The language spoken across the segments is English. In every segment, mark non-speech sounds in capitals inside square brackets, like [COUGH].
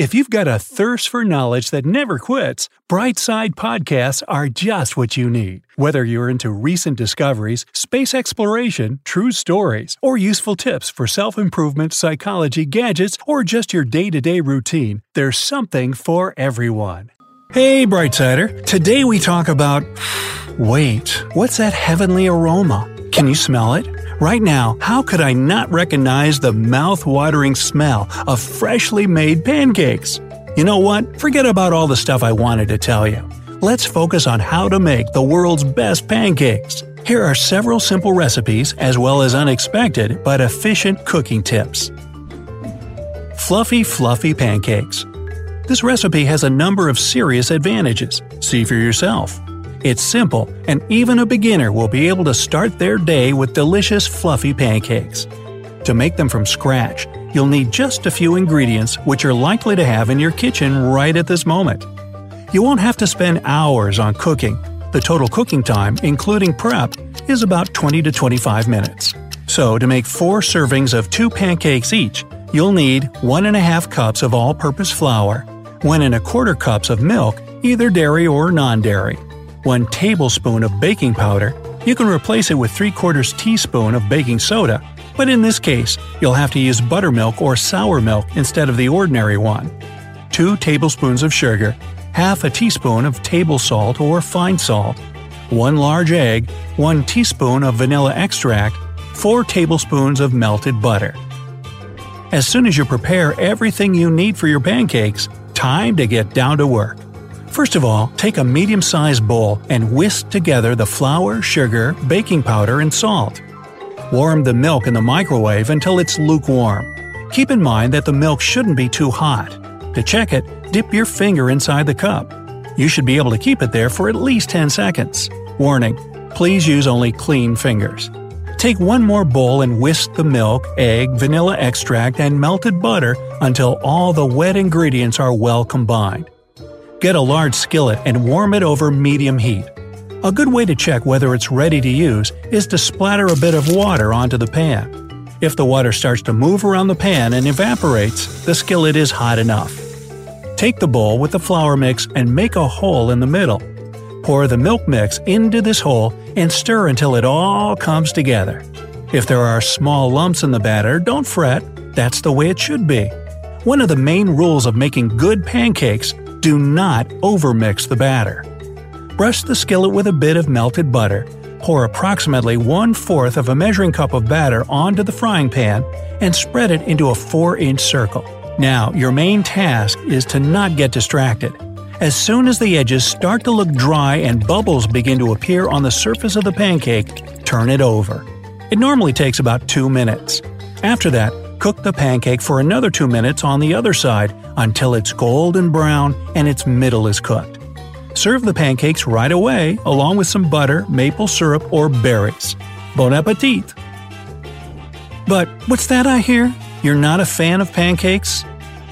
If you've got a thirst for knowledge that never quits, Brightside Podcasts are just what you need. Whether you're into recent discoveries, space exploration, true stories, or useful tips for self improvement, psychology, gadgets, or just your day to day routine, there's something for everyone. Hey, Brightsider! Today we talk about. [SIGHS] Wait, what's that heavenly aroma? Can you smell it? Right now, how could I not recognize the mouth-watering smell of freshly made pancakes? You know what? Forget about all the stuff I wanted to tell you. Let's focus on how to make the world's best pancakes. Here are several simple recipes as well as unexpected but efficient cooking tips. Fluffy Fluffy Pancakes This recipe has a number of serious advantages. See for yourself. It's simple, and even a beginner will be able to start their day with delicious fluffy pancakes. To make them from scratch, you'll need just a few ingredients which you're likely to have in your kitchen right at this moment. You won't have to spend hours on cooking. The total cooking time, including prep, is about 20 to 25 minutes. So, to make 4 servings of 2 pancakes each, you'll need 1.5 cups of all purpose flour, 1 and a quarter cups of milk, either dairy or non dairy, 1 tablespoon of baking powder. You can replace it with 3 quarters teaspoon of baking soda, but in this case, you'll have to use buttermilk or sour milk instead of the ordinary one. 2 tablespoons of sugar, half a teaspoon of table salt or fine salt, 1 large egg, 1 teaspoon of vanilla extract, 4 tablespoons of melted butter. As soon as you prepare everything you need for your pancakes, time to get down to work. First of all, take a medium sized bowl and whisk together the flour, sugar, baking powder, and salt. Warm the milk in the microwave until it's lukewarm. Keep in mind that the milk shouldn't be too hot. To check it, dip your finger inside the cup. You should be able to keep it there for at least 10 seconds. Warning please use only clean fingers. Take one more bowl and whisk the milk, egg, vanilla extract, and melted butter until all the wet ingredients are well combined. Get a large skillet and warm it over medium heat. A good way to check whether it's ready to use is to splatter a bit of water onto the pan. If the water starts to move around the pan and evaporates, the skillet is hot enough. Take the bowl with the flour mix and make a hole in the middle. Pour the milk mix into this hole and stir until it all comes together. If there are small lumps in the batter, don't fret, that's the way it should be. One of the main rules of making good pancakes do not overmix the batter. Brush the skillet with a bit of melted butter, pour approximately one fourth of a measuring cup of batter onto the frying pan, and spread it into a 4 inch circle. Now, your main task is to not get distracted. As soon as the edges start to look dry and bubbles begin to appear on the surface of the pancake, turn it over. It normally takes about 2 minutes. After that, cook the pancake for another 2 minutes on the other side until it's golden brown and its middle is cooked. Serve the pancakes right away along with some butter, maple syrup, or berries. Bon appetit! But what's that I hear? You're not a fan of pancakes?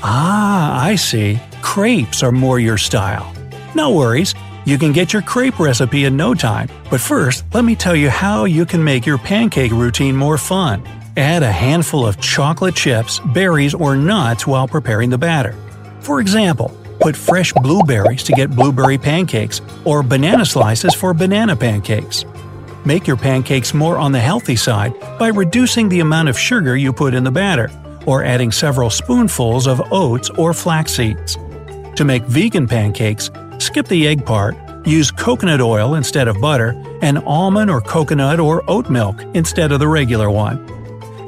Ah, I see. Crepes are more your style. No worries, you can get your crepe recipe in no time. But first, let me tell you how you can make your pancake routine more fun. Add a handful of chocolate chips, berries, or nuts while preparing the batter. For example, put fresh blueberries to get blueberry pancakes, or banana slices for banana pancakes. Make your pancakes more on the healthy side by reducing the amount of sugar you put in the batter, or adding several spoonfuls of oats or flax seeds. To make vegan pancakes, skip the egg part, use coconut oil instead of butter, and almond or coconut or oat milk instead of the regular one.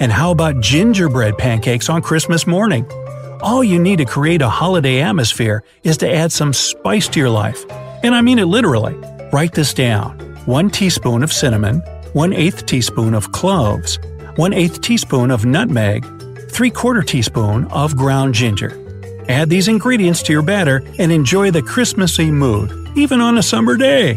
And how about gingerbread pancakes on Christmas morning? All you need to create a holiday atmosphere is to add some spice to your life. And I mean it literally. Write this down 1 teaspoon of cinnamon, 1 8 teaspoon of cloves, 1 8 teaspoon of nutmeg, 3 quarter teaspoon of ground ginger. Add these ingredients to your batter and enjoy the Christmassy mood, even on a summer day.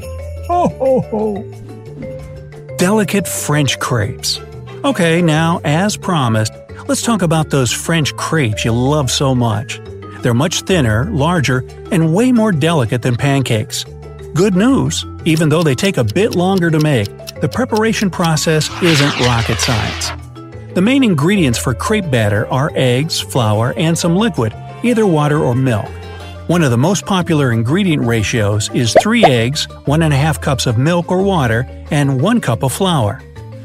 Ho ho ho! Delicate French crepes. Okay, now, as promised, let's talk about those French crepes you love so much. They're much thinner, larger, and way more delicate than pancakes. Good news, even though they take a bit longer to make, the preparation process isn't rocket science. The main ingredients for crepe batter are eggs, flour, and some liquid, either water or milk. One of the most popular ingredient ratios is 3 eggs, 1.5 cups of milk or water, and 1 cup of flour.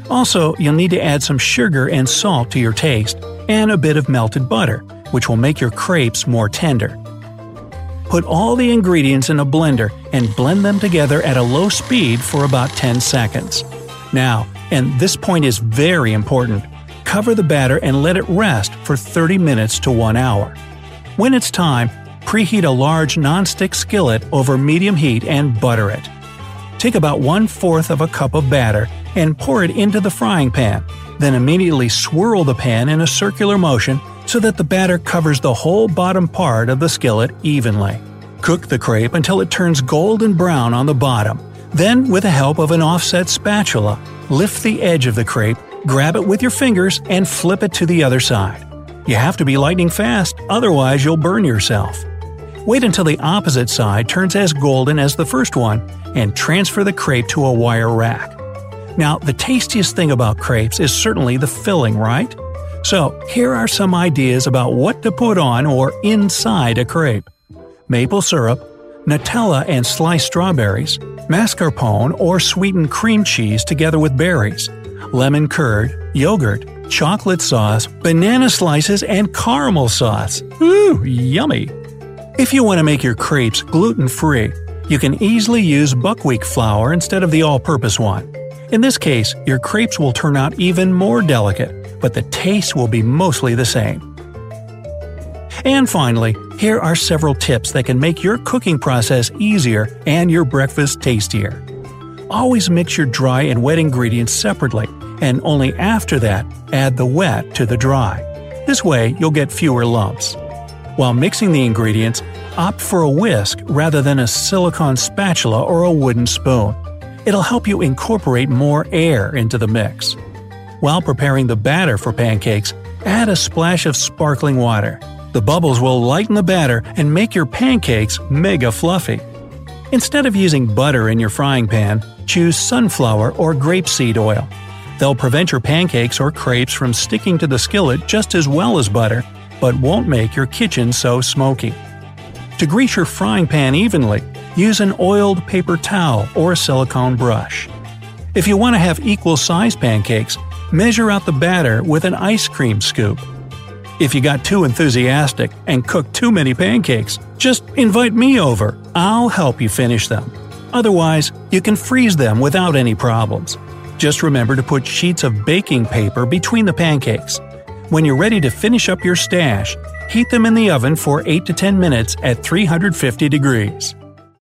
Also, you'll need to add some sugar and salt to your taste, and a bit of melted butter, which will make your crepes more tender. Put all the ingredients in a blender and blend them together at a low speed for about 10 seconds. Now, and this point is very important, cover the batter and let it rest for 30 minutes to 1 hour. When it's time, preheat a large non-stick skillet over medium heat and butter it. Take about one fourth of a cup of batter and pour it into the frying pan. Then immediately swirl the pan in a circular motion so that the batter covers the whole bottom part of the skillet evenly. Cook the crepe until it turns golden brown on the bottom. Then, with the help of an offset spatula, lift the edge of the crepe, grab it with your fingers, and flip it to the other side. You have to be lightning fast, otherwise, you'll burn yourself. Wait until the opposite side turns as golden as the first one, and transfer the crepe to a wire rack. Now, the tastiest thing about crepes is certainly the filling, right? So, here are some ideas about what to put on or inside a crepe maple syrup, Nutella and sliced strawberries, mascarpone or sweetened cream cheese together with berries, lemon curd, yogurt, chocolate sauce, banana slices, and caramel sauce. Ooh, yummy! If you want to make your crepes gluten free, you can easily use buckwheat flour instead of the all purpose one. In this case, your crepes will turn out even more delicate, but the taste will be mostly the same. And finally, here are several tips that can make your cooking process easier and your breakfast tastier. Always mix your dry and wet ingredients separately, and only after that, add the wet to the dry. This way, you'll get fewer lumps. While mixing the ingredients, opt for a whisk rather than a silicone spatula or a wooden spoon. It'll help you incorporate more air into the mix. While preparing the batter for pancakes, add a splash of sparkling water. The bubbles will lighten the batter and make your pancakes mega fluffy. Instead of using butter in your frying pan, choose sunflower or grapeseed oil. They'll prevent your pancakes or crepes from sticking to the skillet just as well as butter, but won't make your kitchen so smoky. To grease your frying pan evenly, use an oiled paper towel or a silicone brush. If you want to have equal sized pancakes, measure out the batter with an ice cream scoop. If you got too enthusiastic and cooked too many pancakes, just invite me over. I'll help you finish them. Otherwise, you can freeze them without any problems. Just remember to put sheets of baking paper between the pancakes. When you're ready to finish up your stash, heat them in the oven for 8 to 10 minutes at 350 degrees.